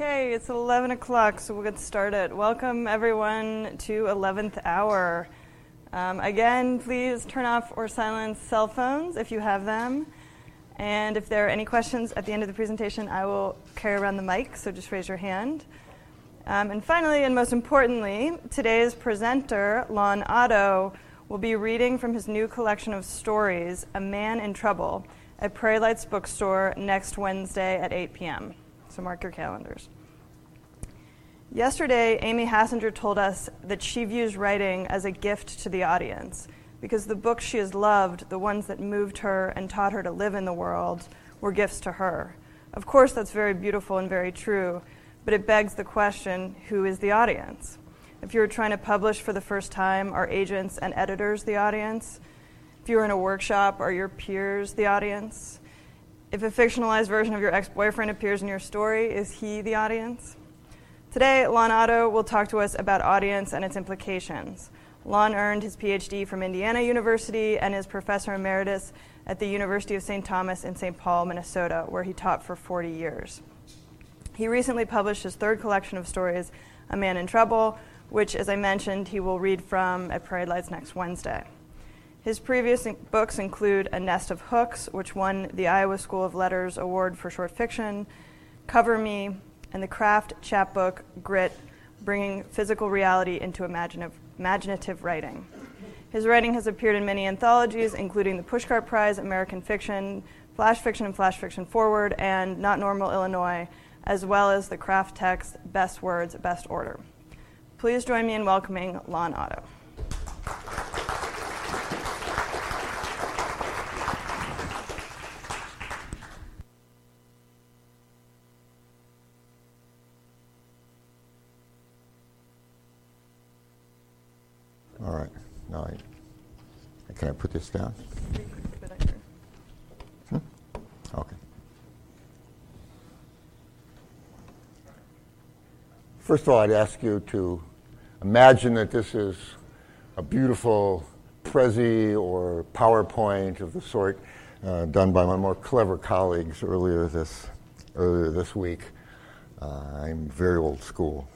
Okay, it's 11 o'clock, so we'll get started. Welcome, everyone, to 11th Hour. Um, again, please turn off or silence cell phones if you have them. And if there are any questions at the end of the presentation, I will carry around the mic, so just raise your hand. Um, and finally, and most importantly, today's presenter, Lon Otto, will be reading from his new collection of stories, A Man in Trouble, at Prairie Lights Bookstore next Wednesday at 8 p.m. So mark your calendars. Yesterday, Amy Hassinger told us that she views writing as a gift to the audience because the books she has loved, the ones that moved her and taught her to live in the world, were gifts to her. Of course, that's very beautiful and very true, but it begs the question who is the audience? If you're trying to publish for the first time, are agents and editors the audience? If you're in a workshop, are your peers the audience? If a fictionalized version of your ex boyfriend appears in your story, is he the audience? Today, Lon Otto will talk to us about audience and its implications. Lon earned his PhD from Indiana University and is professor emeritus at the University of St. Thomas in St. Paul, Minnesota, where he taught for 40 years. He recently published his third collection of stories, A Man in Trouble, which, as I mentioned, he will read from at Prairie Lights next Wednesday. His previous books include A Nest of Hooks, which won the Iowa School of Letters Award for Short Fiction, Cover Me, and the craft chapbook Grit, bringing physical reality into imaginative, imaginative writing. His writing has appeared in many anthologies, including the Pushcart Prize, American Fiction, Flash Fiction, and Flash Fiction Forward, and Not Normal Illinois, as well as the craft text Best Words, Best Order. Please join me in welcoming Lon Otto. All can I put this down? Hmm? Okay. First of all, I'd ask you to imagine that this is a beautiful Prezi or PowerPoint of the sort uh, done by my more clever colleagues earlier this, earlier this week. Uh, I'm very old school.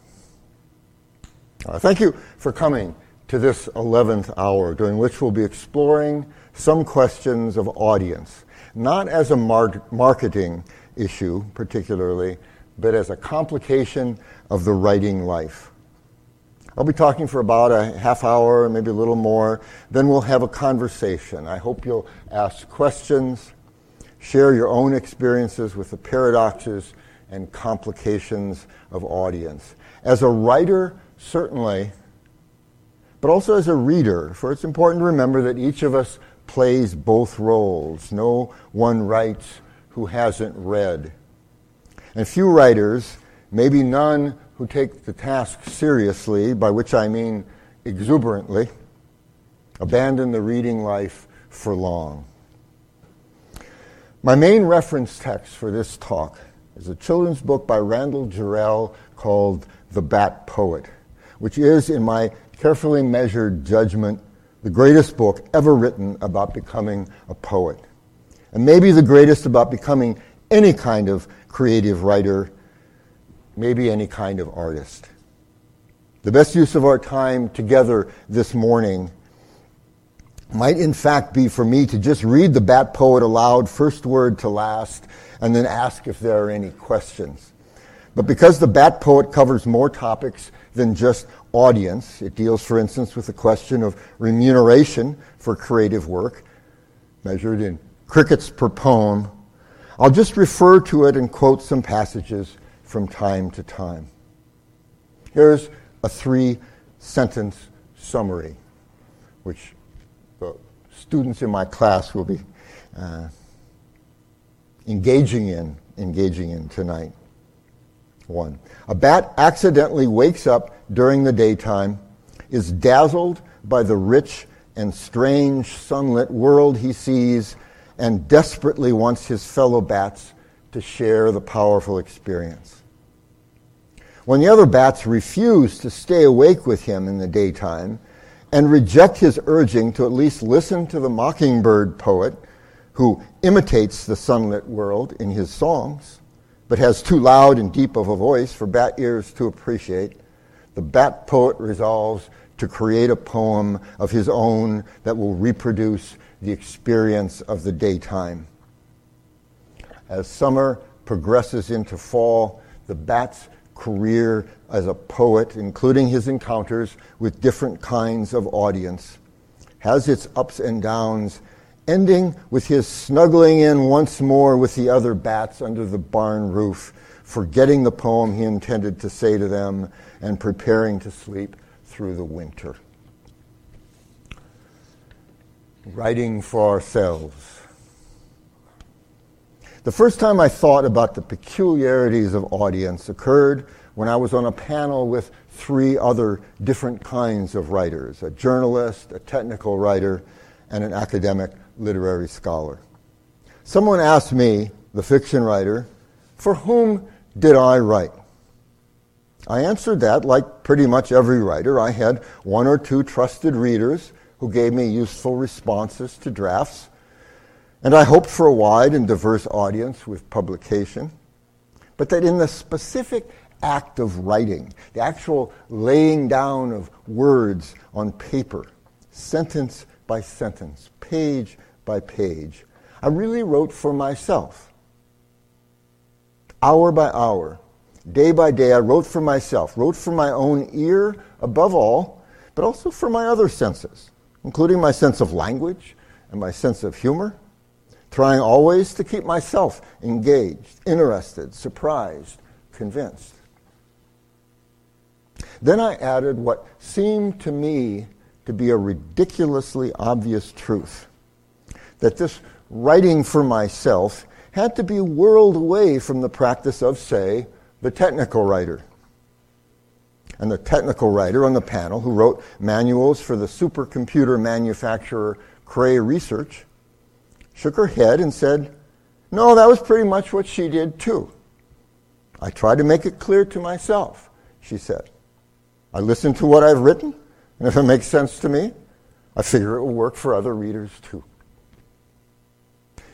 Uh, thank you for coming to this 11th hour, during which we'll be exploring some questions of audience, not as a mar- marketing issue particularly, but as a complication of the writing life. I'll be talking for about a half hour, maybe a little more. Then we'll have a conversation. I hope you'll ask questions, share your own experiences with the paradoxes and complications of audience. As a writer, certainly, but also as a reader, for it's important to remember that each of us plays both roles. No one writes who hasn't read. And few writers, maybe none who take the task seriously, by which I mean exuberantly, abandon the reading life for long. My main reference text for this talk is a children's book by Randall Jarrell called The Bat Poet, which is, in my carefully measured judgment, the greatest book ever written about becoming a poet. And maybe the greatest about becoming any kind of creative writer, maybe any kind of artist. The best use of our time together this morning might in fact be for me to just read the Bat Poet aloud, first word to last, and then ask if there are any questions. But because the Bat Poet covers more topics than just audience. It deals, for instance, with the question of remuneration for creative work, measured in crickets per poem. I'll just refer to it and quote some passages from time to time. Here's a three sentence summary, which the students in my class will be uh, engaging in, engaging in tonight. One. A bat accidentally wakes up during the daytime, is dazzled by the rich and strange sunlit world he sees, and desperately wants his fellow bats to share the powerful experience. When the other bats refuse to stay awake with him in the daytime and reject his urging to at least listen to the mockingbird poet who imitates the sunlit world in his songs, but has too loud and deep of a voice for bat ears to appreciate, the bat poet resolves to create a poem of his own that will reproduce the experience of the daytime. As summer progresses into fall, the bat's career as a poet, including his encounters with different kinds of audience, has its ups and downs, ending with his snuggling in once more with the other bats under the barn roof, forgetting the poem he intended to say to them and preparing to sleep through the winter. Writing for ourselves. The first time I thought about the peculiarities of audience occurred when I was on a panel with three other different kinds of writers a journalist, a technical writer, and an academic literary scholar. Someone asked me, the fiction writer, for whom did I write? I answered that like pretty much every writer. I had one or two trusted readers who gave me useful responses to drafts, and I hoped for a wide and diverse audience with publication, but that in the specific act of writing, the actual laying down of words on paper, sentence by sentence, page by page, I really wrote for myself. Hour by hour, day by day, I wrote for myself, wrote for my own ear above all, but also for my other senses, including my sense of language and my sense of humor, trying always to keep myself engaged, interested, surprised, convinced. Then I added what seemed to me to be a ridiculously obvious truth that this writing for myself had to be whirled away from the practice of, say, the technical writer. And the technical writer on the panel who wrote manuals for the supercomputer manufacturer Cray Research shook her head and said, No, that was pretty much what she did too. I tried to make it clear to myself, she said. I listen to what I've written, and if it makes sense to me, I figure it will work for other readers too.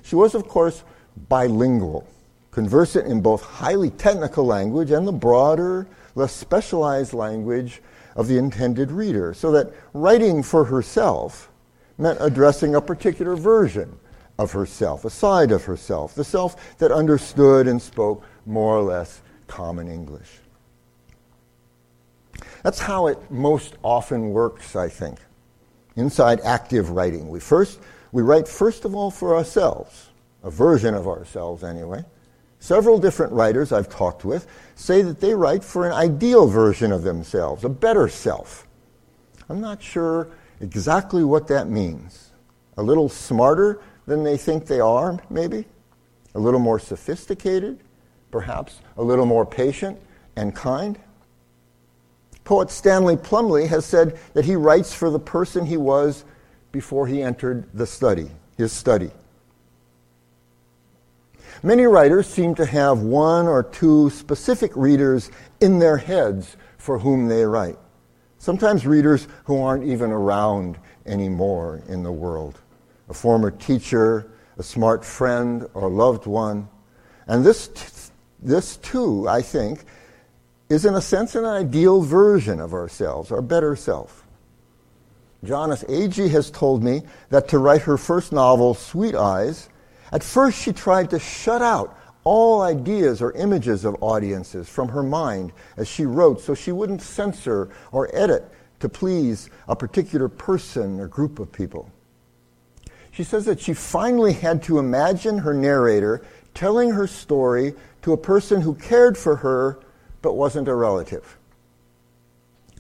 She was, of course, bilingual conversant in both highly technical language and the broader, less specialized language of the intended reader, so that writing for herself meant addressing a particular version of herself, a side of herself, the self that understood and spoke more or less common English. That's how it most often works, I think, inside active writing. We first we write first of all for ourselves, a version of ourselves anyway, Several different writers I've talked with say that they write for an ideal version of themselves, a better self. I'm not sure exactly what that means. A little smarter than they think they are, maybe? A little more sophisticated? Perhaps a little more patient and kind? Poet Stanley Plumly has said that he writes for the person he was before he entered the study, his study. Many writers seem to have one or two specific readers in their heads for whom they write. Sometimes readers who aren't even around anymore in the world. A former teacher, a smart friend, or loved one. And this, t- this too, I think, is in a sense an ideal version of ourselves, our better self. Jonis Agee has told me that to write her first novel, Sweet Eyes, at first, she tried to shut out all ideas or images of audiences from her mind as she wrote so she wouldn't censor or edit to please a particular person or group of people. She says that she finally had to imagine her narrator telling her story to a person who cared for her but wasn't a relative.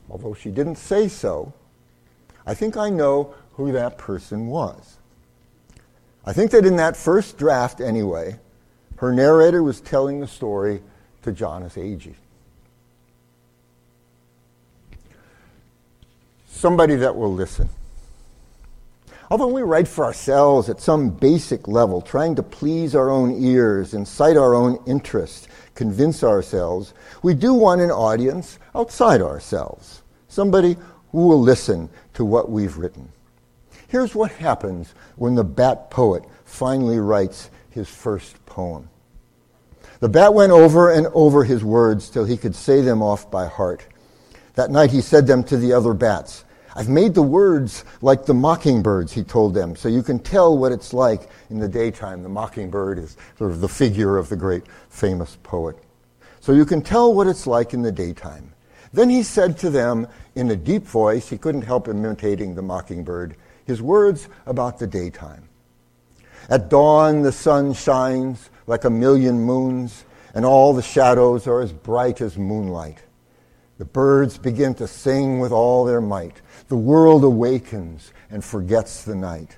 Although she didn't say so, I think I know who that person was. I think that in that first draft, anyway, her narrator was telling the story to Jonis Agee. Somebody that will listen. Although we write for ourselves at some basic level, trying to please our own ears, incite our own interest, convince ourselves, we do want an audience outside ourselves. Somebody who will listen to what we've written. Here's what happens when the bat poet finally writes his first poem. The bat went over and over his words till he could say them off by heart. That night he said them to the other bats. I've made the words like the mockingbirds, he told them, so you can tell what it's like in the daytime. The mockingbird is sort of the figure of the great famous poet. So you can tell what it's like in the daytime. Then he said to them in a deep voice, he couldn't help imitating the mockingbird, his words about the daytime. At dawn, the sun shines like a million moons, and all the shadows are as bright as moonlight. The birds begin to sing with all their might. The world awakens and forgets the night.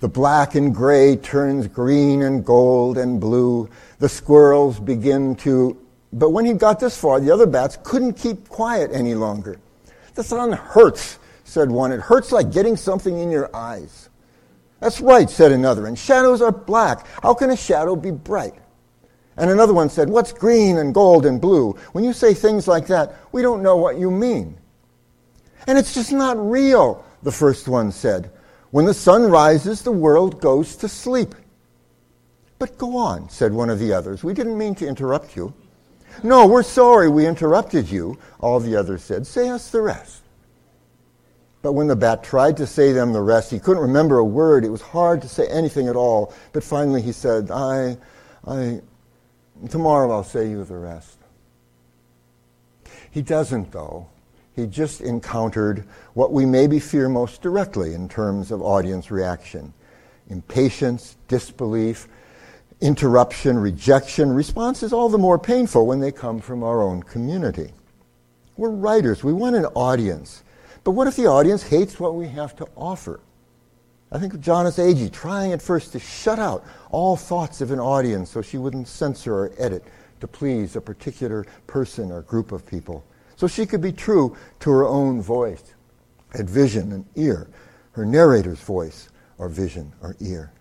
The black and gray turns green and gold and blue. The squirrels begin to. But when he got this far, the other bats couldn't keep quiet any longer. The sun hurts, said one. It hurts like getting something in your eyes. That's right, said another. And shadows are black. How can a shadow be bright? And another one said, What's green and gold and blue? When you say things like that, we don't know what you mean. And it's just not real, the first one said. When the sun rises, the world goes to sleep. But go on, said one of the others. We didn't mean to interrupt you. No, we're sorry we interrupted you, all the others said. Say us the rest. But when the bat tried to say them the rest, he couldn't remember a word. It was hard to say anything at all. But finally he said, I, I, tomorrow I'll say you the rest. He doesn't, though. He just encountered what we maybe fear most directly in terms of audience reaction impatience, disbelief, interruption, rejection. Response is all the more painful when they come from our own community. We're writers, we want an audience. But what if the audience hates what we have to offer? I think of Jonis Agee trying at first to shut out all thoughts of an audience so she wouldn't censor or edit to please a particular person or group of people so she could be true to her own voice, had vision and ear, her narrator's voice or vision or ear.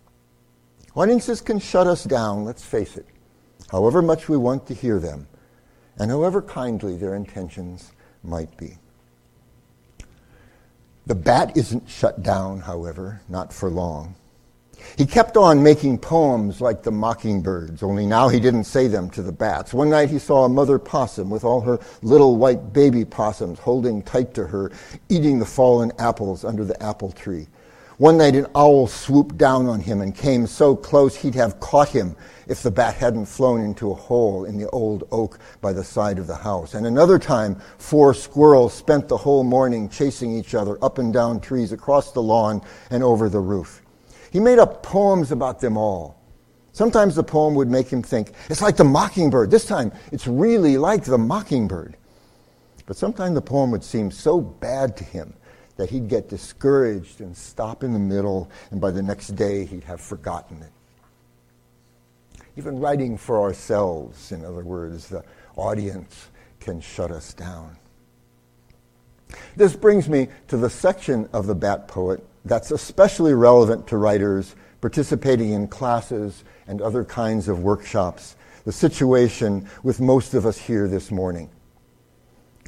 Audiences can shut us down, let's face it, however much we want to hear them, and however kindly their intentions might be. The bat isn't shut down, however, not for long. He kept on making poems like the mockingbirds, only now he didn't say them to the bats. One night he saw a mother possum with all her little white baby possums holding tight to her, eating the fallen apples under the apple tree. One night an owl swooped down on him and came so close he'd have caught him if the bat hadn't flown into a hole in the old oak by the side of the house. And another time, four squirrels spent the whole morning chasing each other up and down trees across the lawn and over the roof. He made up poems about them all. Sometimes the poem would make him think, it's like the mockingbird. This time, it's really like the mockingbird. But sometimes the poem would seem so bad to him that he'd get discouraged and stop in the middle, and by the next day, he'd have forgotten it. Even writing for ourselves, in other words, the audience can shut us down. This brings me to the section of the Bat Poet that's especially relevant to writers participating in classes and other kinds of workshops, the situation with most of us here this morning.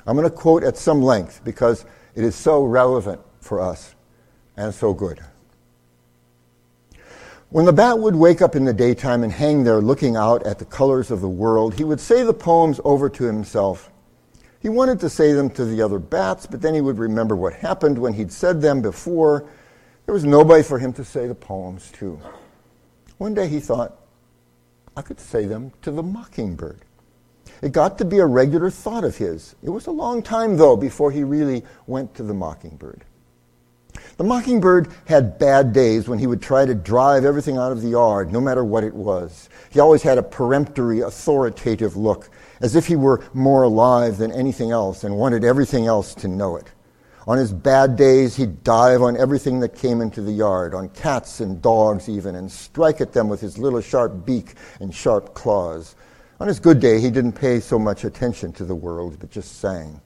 I'm going to quote at some length because it is so relevant for us and so good. When the bat would wake up in the daytime and hang there looking out at the colors of the world, he would say the poems over to himself he wanted to say them to the other bats, but then he would remember what happened when he'd said them before. There was nobody for him to say the poems to. One day he thought, I could say them to the mockingbird. It got to be a regular thought of his. It was a long time, though, before he really went to the mockingbird. The mockingbird had bad days when he would try to drive everything out of the yard, no matter what it was. He always had a peremptory, authoritative look as if he were more alive than anything else and wanted everything else to know it. On his bad days, he'd dive on everything that came into the yard, on cats and dogs even, and strike at them with his little sharp beak and sharp claws. On his good day, he didn't pay so much attention to the world, but just sang.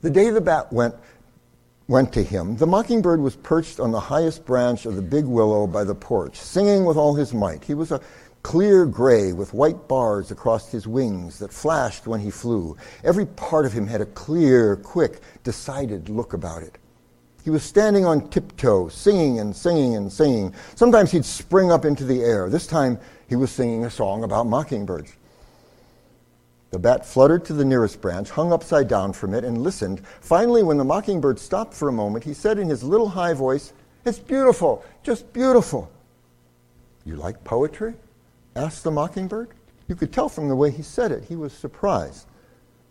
The day the bat went, went to him, the mockingbird was perched on the highest branch of the big willow by the porch, singing with all his might. He was a clear gray with white bars across his wings that flashed when he flew. Every part of him had a clear, quick, decided look about it. He was standing on tiptoe, singing and singing and singing. Sometimes he'd spring up into the air. This time He was singing a song about mockingbirds. The bat fluttered to the nearest branch, hung upside down from it, and listened. Finally, when the mockingbird stopped for a moment, he said in his little high voice, It's beautiful, just beautiful. You like poetry? Asked the mockingbird. You could tell from the way he said it. He was surprised.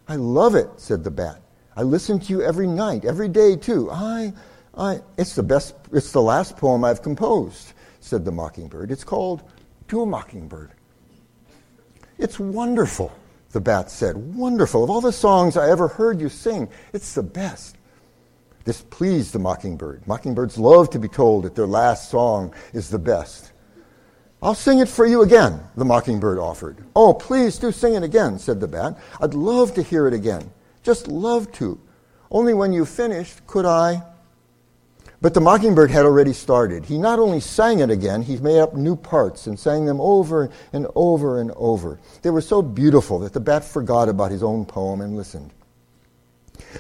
I love it, said the bat. I listen to you every night, every day too. I, I, it's the best, it's the last poem I've composed, said the mockingbird. It's called To a Mockingbird. It's wonderful, the bat said. Wonderful. Of all the songs I ever heard you sing, it's the best. This pleased the mockingbird. Mockingbirds love to be told that their last song is the best. I'll sing it for you again, the mockingbird offered. Oh, please do sing it again, said the bat. I'd love to hear it again. Just love to. Only when you finished could I. But the mockingbird had already started. He not only sang it again, he made up new parts and sang them over and over and over. They were so beautiful that the bat forgot about his own poem and listened.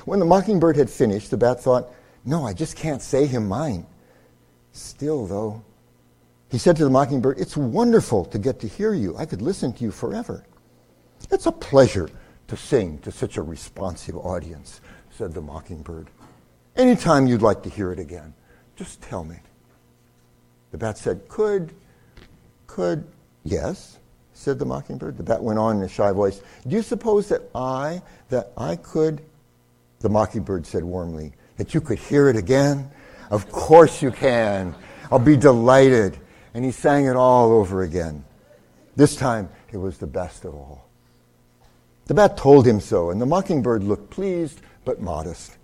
When the mockingbird had finished, the bat thought, No, I just can't say him mine. Still, though, he said to the mockingbird, It's wonderful to get to hear you. I could listen to you forever. It's a pleasure to sing to such a responsive audience, said the mockingbird. Anytime you'd like to hear it again, just tell me. The bat said, Could, could, yes, said the mockingbird. The bat went on in a shy voice, Do you suppose that I, that I could, the mockingbird said warmly, that you could hear it again? Of course you can. I'll be delighted and he sang it all over again. This time, it was the best of all. The bat told him so, and the mockingbird looked pleased but modest.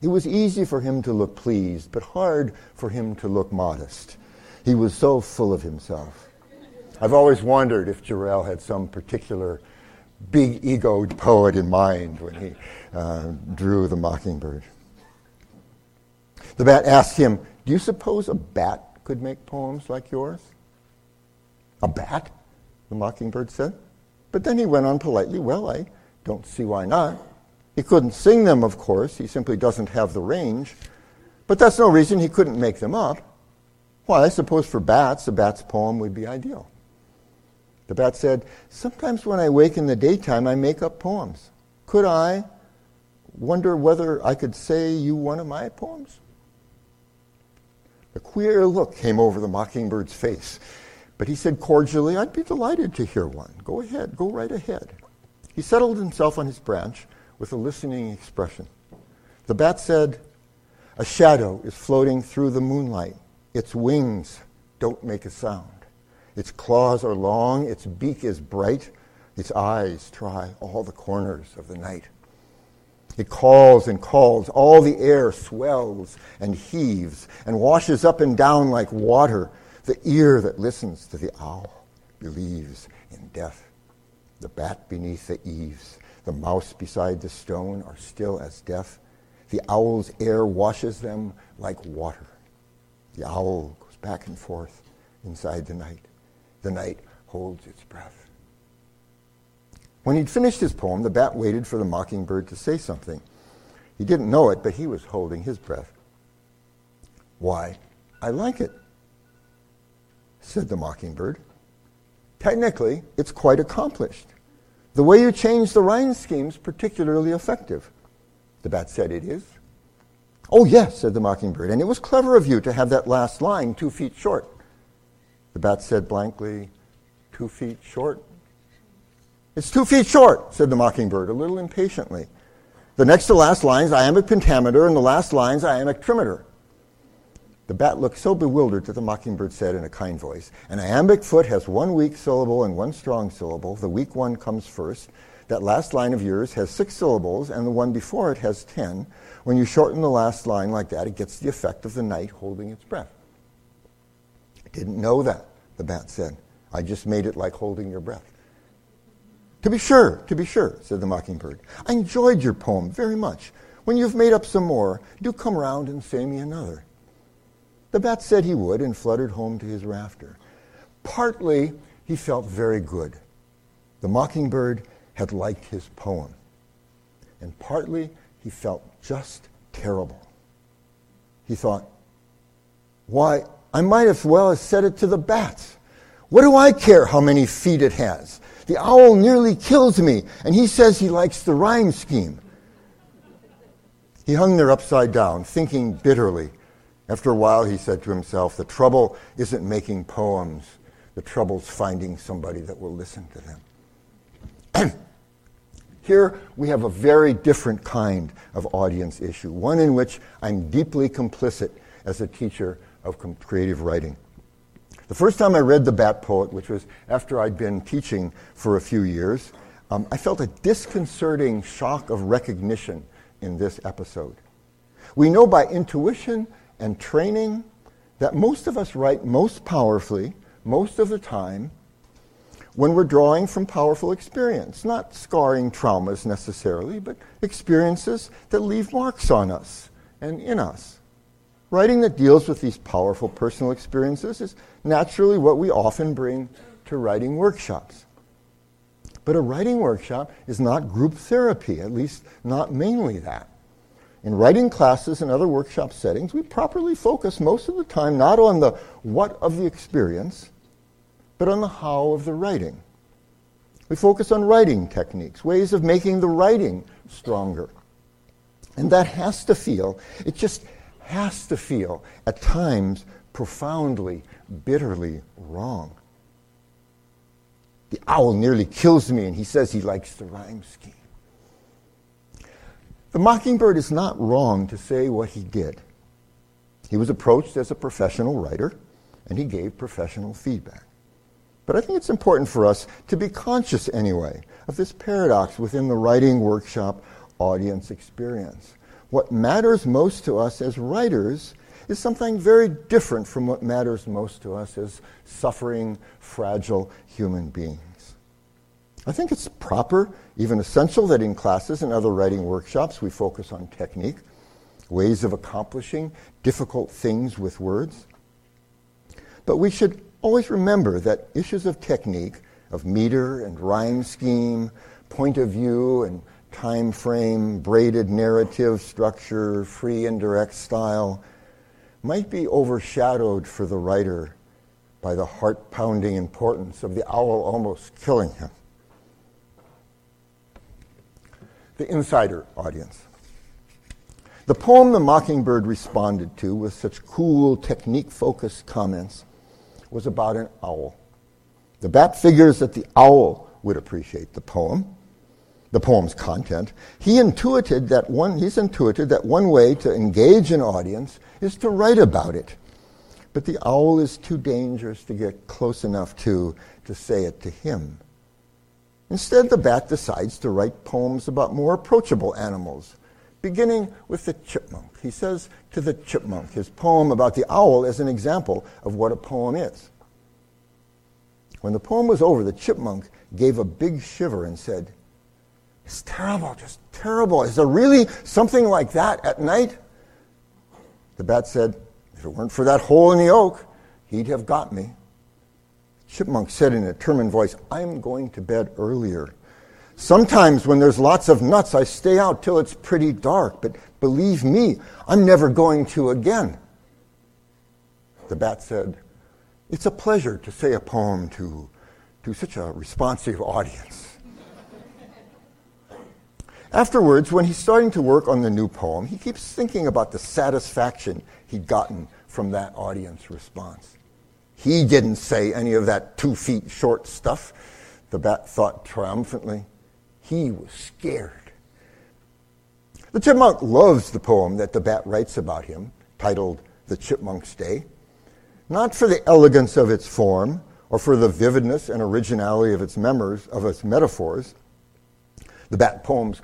It was easy for him to look pleased, but hard for him to look modest. He was so full of himself. I've always wondered if Jarrell had some particular big egoed poet in mind when he uh, drew the mockingbird. The bat asked him, Do you suppose a bat could make poems like yours? A bat? The mockingbird said. But then he went on politely, Well, I don't see why not. He couldn't sing them, of course. He simply doesn't have the range. But that's no reason he couldn't make them up. Well, I suppose for bats, a bat's poem would be ideal. The bat said, Sometimes when I wake in the daytime, I make up poems. Could I wonder whether I could say you one of my poems? A queer look came over the mockingbird's face. But he said cordially, I'd be delighted to hear one. Go ahead, go right ahead. He settled himself on his branch with a listening expression. The bat said, A shadow is floating through the moonlight. Its wings don't make a sound. Its claws are long, its beak is bright, its eyes try all the corners of the night. It calls and calls. All the air swells and heaves and washes up and down like water. The ear that listens to the owl believes in death. The bat beneath the eaves, the mouse beside the stone are still as death. The owl's air washes them like water. The owl goes back and forth inside the night. The night holds its breath. When he'd finished his poem, the bat waited for the mockingbird to say something. He didn't know it, but he was holding his breath. Why, I like it, said the mockingbird. Technically, it's quite accomplished. The way you change the rhyme scheme's particularly effective. The bat said it is. Oh, yes, said the mockingbird, and it was clever of you to have that last line two feet short. The bat said blankly, Two feet short? It's two feet short, said the mockingbird, a little impatiently. The next to last line's iambic pentameter, and the last line's iambic trimeter. The bat looked so bewildered that the mockingbird said in a kind voice, An iambic foot has one weak syllable and one strong syllable. The weak one comes first. That last line of yours has six syllables, and the one before it has ten. When you shorten the last line like that, it gets the effect of the night holding its breath. I didn't know that, the bat said. I just made it like holding your breath. To be sure, to be sure, said the mockingbird. I enjoyed your poem very much. When you've made up some more, do come round and say me another. The bat said he would and fluttered home to his rafter. Partly, he felt very good. The mockingbird had liked his poem. And partly, he felt just terrible. He thought, why, I might as well have said it to the bats. What do I care how many feet it has? The owl nearly kills me, and he says he likes the rhyme scheme. He hung there upside down, thinking bitterly. After a while, he said to himself, The trouble isn't making poems, the trouble's finding somebody that will listen to them. Here we have a very different kind of audience issue, one in which I'm deeply complicit as a teacher of creative writing. The first time I read The Bat Poet, which was after I'd been teaching for a few years, um, I felt a disconcerting shock of recognition in this episode. We know by intuition and training that most of us write most powerfully, most of the time, when we're drawing from powerful experience, not scarring traumas necessarily, but experiences that leave marks on us and in us. Writing that deals with these powerful personal experiences is naturally what we often bring to writing workshops. But a writing workshop is not group therapy, at least not mainly that. In writing classes and other workshop settings, we properly focus most of the time not on the what of the experience, but on the how of the writing. We focus on writing techniques, ways of making the writing stronger. And that has to feel, it just has to feel at times profoundly, bitterly wrong. The owl nearly kills me, and he says he likes the rhyme scheme. The mockingbird is not wrong to say what he did. He was approached as a professional writer, and he gave professional feedback. But I think it's important for us to be conscious, anyway, of this paradox within the writing workshop audience experience. What matters most to us as writers is something very different from what matters most to us as suffering, fragile human beings. I think it's proper, even essential, that in classes and other writing workshops we focus on technique, ways of accomplishing difficult things with words. But we should always remember that issues of technique, of meter and rhyme scheme, point of view and time frame, braided narrative structure, free and direct style, might be overshadowed for the writer by the heart pounding importance of the owl almost killing him. The insider audience. The poem The Mockingbird responded to with such cool, technique focused comments was about an owl. The bat figures that the owl would appreciate the poem the poem's content, he intuited that one, he's intuited that one way to engage an audience is to write about it. But the owl is too dangerous to get close enough to to say it to him. Instead, the bat decides to write poems about more approachable animals, beginning with the chipmunk. He says to the chipmunk, his poem about the owl as an example of what a poem is. When the poem was over, the chipmunk gave a big shiver and said, it's terrible, just terrible. Is there really something like that at night? The bat said, If it weren't for that hole in the oak, he'd have got me. Chipmunk said in a determined voice, I'm going to bed earlier. Sometimes when there's lots of nuts, I stay out till it's pretty dark, but believe me, I'm never going to again. The bat said, It's a pleasure to say a poem to, to such a responsive audience. Afterwards, when he's starting to work on the new poem, he keeps thinking about the satisfaction he'd gotten from that audience response. He didn't say any of that two feet short stuff, the bat thought triumphantly. He was scared. The chipmunk loves the poem that the bat writes about him, titled The Chipmunk's Day, not for the elegance of its form or for the vividness and originality of its, members, of its metaphors, the Bat poems,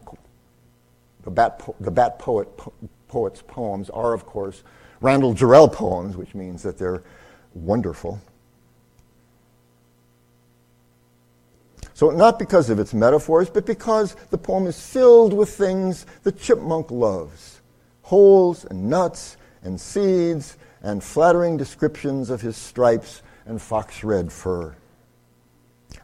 the Bat, po- the Bat poet, po- poet's poems are, of course, Randall Jarrell poems, which means that they're wonderful. So, not because of its metaphors, but because the poem is filled with things the chipmunk loves holes and nuts and seeds and flattering descriptions of his stripes and fox red fur.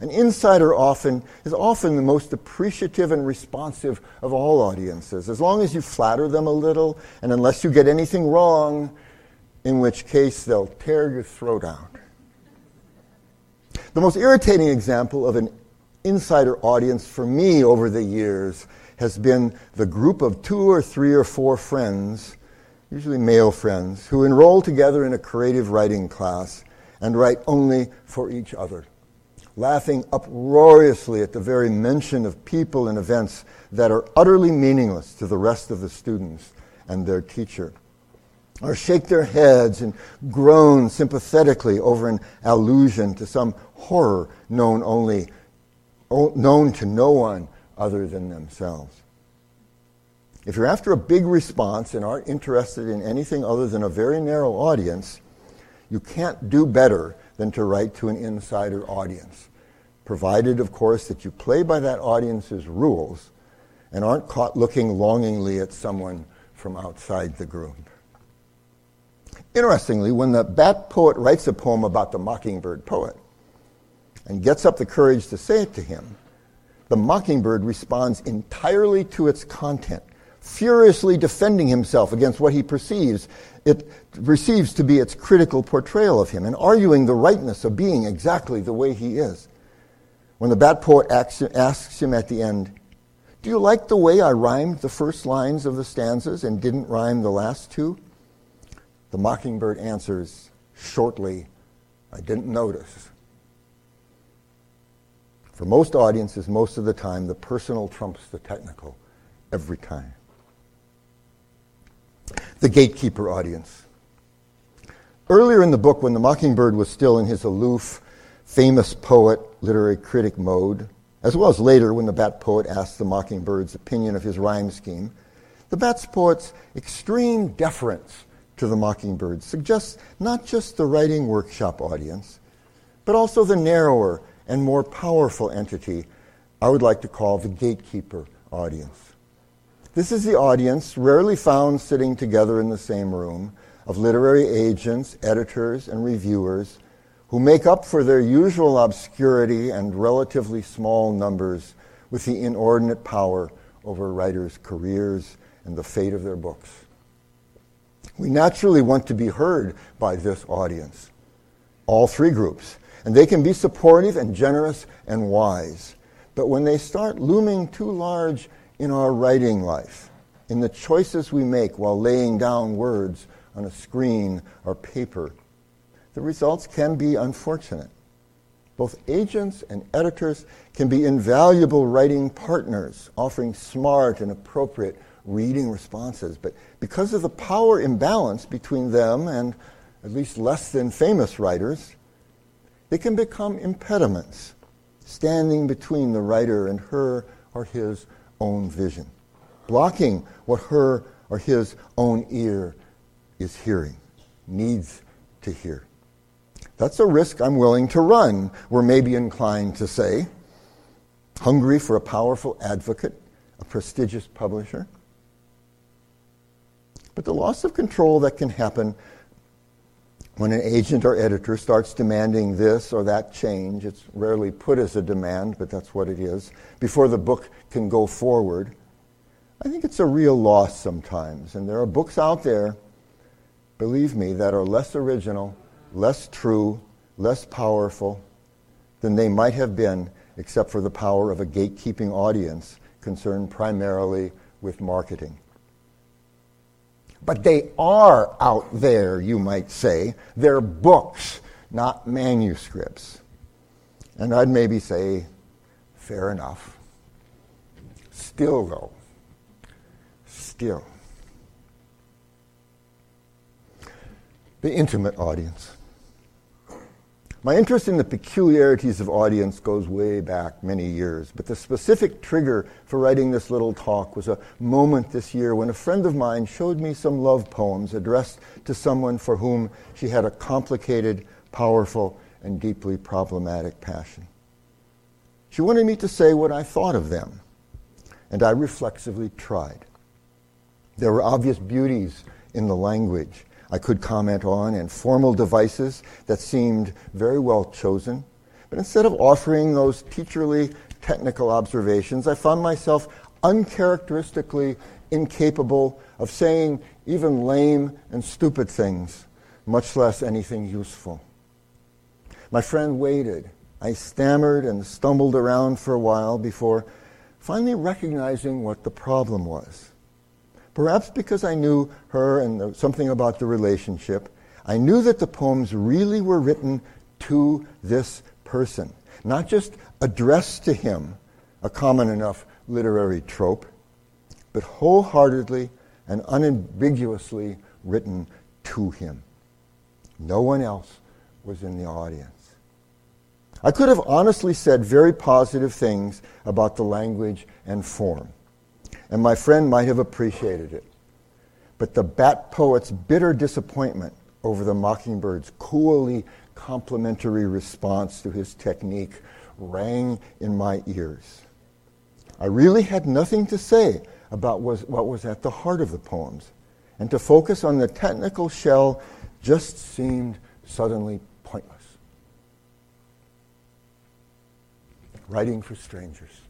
An insider often is often the most appreciative and responsive of all audiences, as long as you flatter them a little, and unless you get anything wrong, in which case they'll tear your throat out. The most irritating example of an insider audience for me over the years has been the group of two or three or four friends, usually male friends, who enroll together in a creative writing class and write only for each other, laughing uproariously at the very mention of people and events that are utterly meaningless to the rest of the students and their teacher or shake their heads and groan sympathetically over an allusion to some horror known only known to no one other than themselves. If you're after a big response and aren't interested in anything other than a very narrow audience, you can't do better than to write to an insider audience, provided, of course, that you play by that audience's rules and aren't caught looking longingly at someone from outside the group. Interestingly, when the bat poet writes a poem about the mockingbird poet and gets up the courage to say it to him, the mockingbird responds entirely to its content, furiously defending himself against what he perceives it receives to be its critical portrayal of him and arguing the rightness of being exactly the way he is. When the bat poet asks him at the end, Do you like the way I rhymed the first lines of the stanzas and didn't rhyme the last two? The mockingbird answers shortly, I didn't notice. For most audiences, most of the time, the personal trumps the technical every time. The gatekeeper audience. Earlier in the book, when the mockingbird was still in his aloof, famous poet, literary critic mode, as well as later when the bat poet asked the mockingbird's opinion of his rhyme scheme, the bat poet's extreme deference to the Mockingbird suggests not just the writing workshop audience, but also the narrower and more powerful entity I would like to call the gatekeeper audience. This is the audience, rarely found sitting together in the same room, of literary agents, editors, and reviewers who make up for their usual obscurity and relatively small numbers with the inordinate power over writers' careers and the fate of their books. We naturally want to be heard by this audience, all three groups. And they can be supportive and generous and wise. But when they start looming too large in our writing life, in the choices we make while laying down words on a screen or paper, the results can be unfortunate. Both agents and editors can be invaluable writing partners, offering smart and appropriate reading responses. But because of the power imbalance between them and at least less than famous writers, they can become impediments, standing between the writer and her or his own vision, blocking what her or his own ear is hearing, needs to hear. That's a risk I'm willing to run, we're maybe inclined to say. Hungry for a powerful advocate, a prestigious publisher. But the loss of control that can happen when an agent or editor starts demanding this or that change, it's rarely put as a demand, but that's what it is, before the book can go forward, I think it's a real loss sometimes. And there are books out there, believe me, that are less original, less true, less powerful than they might have been, except for the power of a gatekeeping audience concerned primarily with marketing. But they are out there, you might say. They're books, not manuscripts. And I'd maybe say, fair enough. Still, though, still. The intimate audience. My interest in the peculiarities of audience goes way back many years, but the specific trigger for writing this little talk was a moment this year when a friend of mine showed me some love poems addressed to someone for whom she had a complicated, powerful, and deeply problematic passion. She wanted me to say what I thought of them, and I reflexively tried. There were obvious beauties in the language I could comment on and formal devices that seemed very well chosen. But instead of offering those teacherly technical observations, I found myself uncharacteristically incapable of saying even lame and stupid things, much less anything useful. My friend waited I stammered and stumbled around for a while before finally recognizing what the problem was. Perhaps because I knew her and something about the relationship, I knew that the poems really were written to this person, not just addressed to him, a common enough literary trope, but wholeheartedly and unambiguously written to him. No one else was in the audience. I could have honestly said very positive things about the language and form, and my friend might have appreciated it. But the Bat Poet's bitter disappointment over the Mockingbird's coolly complimentary response to his technique rang in my ears. I really had nothing to say about what was at the heart of the poems, and to focus on the technical shell just seemed suddenly pointless. Writing for strangers.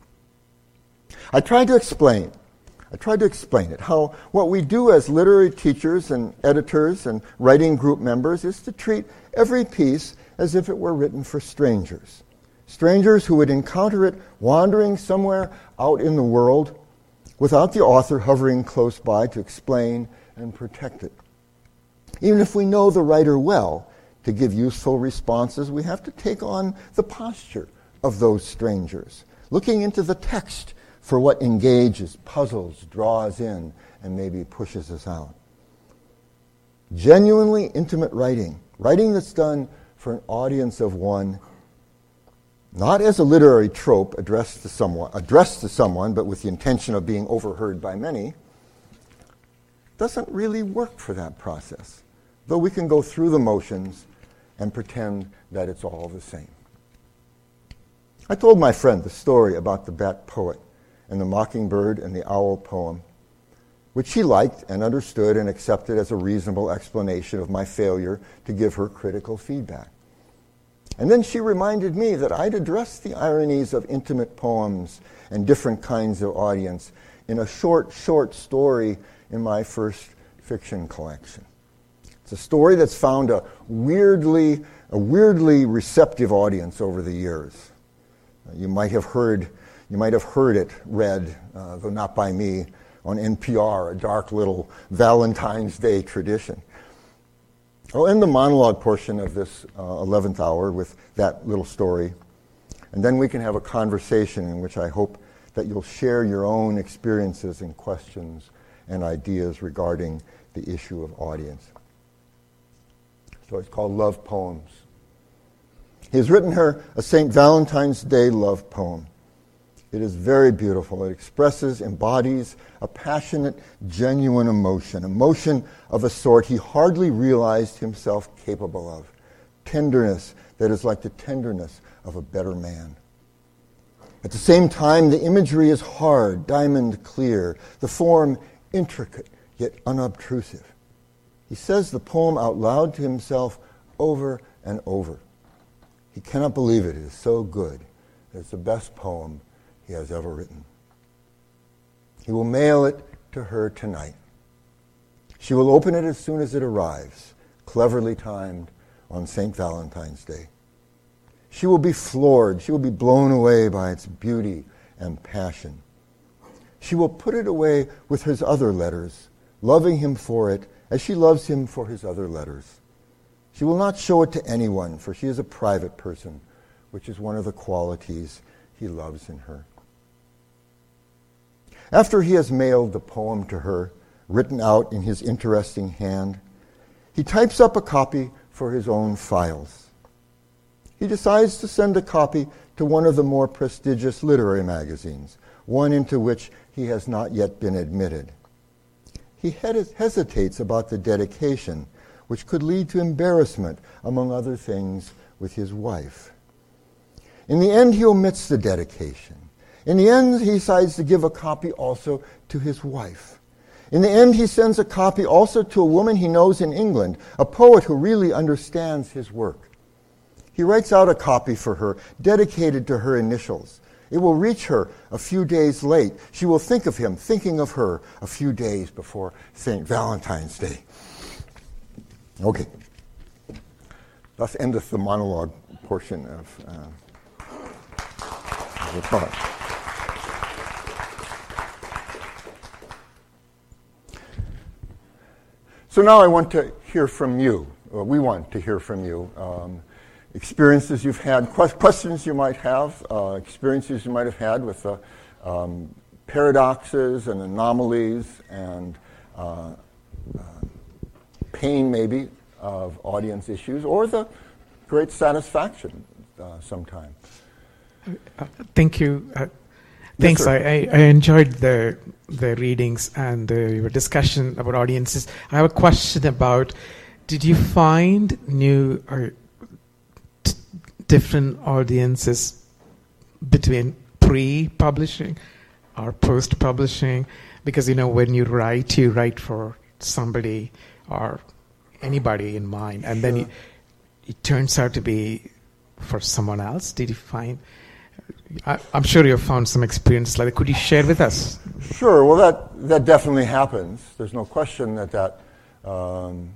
I tried to explain. I tried to explain it, how what we do as literary teachers and editors and writing group members is to treat every piece as if it were written for strangers. Strangers who would encounter it wandering somewhere out in the world without the author hovering close by to explain and protect it. Even if we know the writer well, to give useful responses, we have to take on the posture of those strangers, looking into the text for what engages, puzzles, draws in, and maybe pushes us out. Genuinely intimate writing, writing that's done for an audience of one, not as a literary trope addressed to someone, addressed to someone, but with the intention of being overheard by many, doesn't really work for that process. Though we can go through the motions and pretend that it's all the same. I told my friend the story about the bat poet and the mockingbird and the owl poem, which she liked and understood and accepted as a reasonable explanation of my failure to give her critical feedback. And then she reminded me that I'd addressed the ironies of intimate poems and different kinds of audience in a short, short story in my first fiction collection. It's a story that's found a weirdly, a weirdly receptive audience over the years. You might have heard, you might have heard it read, uh, though not by me, on NPR, a dark little Valentine's Day tradition. I'll end the monologue portion of this uh, 11th hour with that little story. And then we can have a conversation in which I hope that you'll share your own experiences and questions and ideas regarding the issue of audience. So it's called Love Poems. He has written her a St. Valentine's Day love poem. It is very beautiful. It expresses, embodies a passionate, genuine emotion, emotion of a sort he hardly realized himself capable of. Tenderness that is like the tenderness of a better man. At the same time, the imagery is hard, diamond clear, the form intricate, yet unobtrusive. He says the poem out loud to himself over and over. He cannot believe it. It is so good. It's the best poem he has ever written. He will mail it to her tonight. She will open it as soon as it arrives, cleverly timed on St. Valentine's Day. She will be floored. She will be blown away by its beauty and passion. She will put it away with his other letters, loving him for it as she loves him for his other letters. She will not show it to anyone, for she is a private person, which is one of the qualities he loves in her. After he has mailed the poem to her, written out in his interesting hand, he types up a copy for his own files. He decides to send a copy to one of the more prestigious literary magazines, one into which he has not yet been admitted. He hesitates about the dedication, which could lead to embarrassment, among other things, with his wife. In the end, he omits the dedication. In the end, he decides to give a copy also to his wife. In the end, he sends a copy also to a woman he knows in England, a poet who really understands his work. He writes out a copy for her, dedicated to her initials. It will reach her a few days late. She will think of him, thinking of her a few days before St. Valentine's Day. Okay. Thus endeth the monologue portion of uh, of applause. So now I want to hear from you. We want to hear from you. Um, experiences you've had, questions you might have, uh, experiences you might have had with uh, um, paradoxes and anomalies and uh, uh pain, maybe, of audience issues, or the great satisfaction uh, sometime. Uh, thank you. Thanks. I, I, enjoyed the the readings and the, your discussion about audiences. I have a question about: Did you find new or t- different audiences between pre-publishing or post-publishing? Because you know, when you write, you write for somebody or anybody in mind, and sure. then you, it turns out to be for someone else. Did you find? I, am sure you've found some experience like that. Could you share with us? Sure. Well, that, that definitely happens. There's no question that that, um,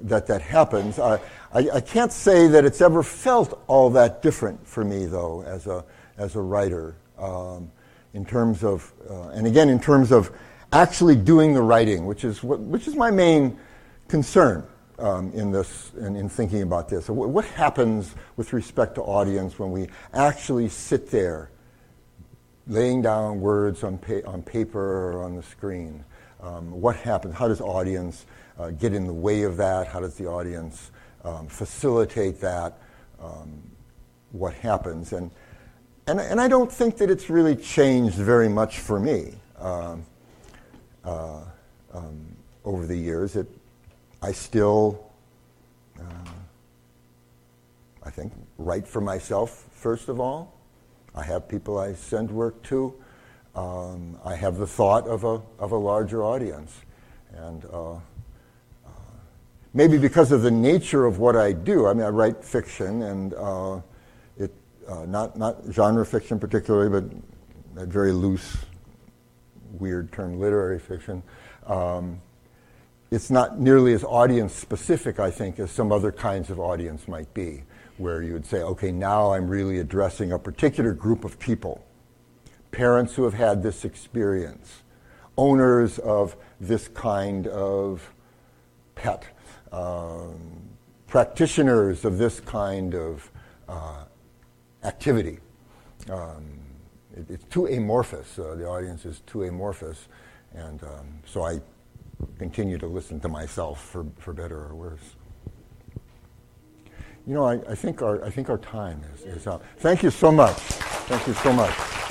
that, that happens. I, I, I, can't say that it's ever felt all that different for me, though, as a, as a writer, um, in terms of, uh, and again, in terms of actually doing the writing, which is, what, which is my main concern um, in this in, in, thinking about this. what happens with respect to audience when we actually sit there, laying down words on pa- on paper or on the screen? Um, what happens? How does audience uh, get in the way of that? How does the audience um, facilitate that? Um, what happens? And, and and I don't think that it's really changed very much for me. Um, uh, um, over the years. It, I still, uh, I think, write for myself, first of all. I have people I send work to. Um, I have the thought of a, of a larger audience. And uh, uh, maybe because of the nature of what I do, I mean, I write fiction and uh, it, uh, not, not genre fiction particularly, but a very loose, weird term, literary fiction. Um, it's not nearly as audience specific, I think, as some other kinds of audience might be, where you would say, okay, now I'm really addressing a particular group of people parents who have had this experience, owners of this kind of pet, um, practitioners of this kind of uh, activity. Um, it, it's too amorphous. Uh, the audience is too amorphous. And um, so I continue to listen to myself for, for better or worse. You know, I, I, think, our, I think our time is, is up. Thank you so much. Thank you so much.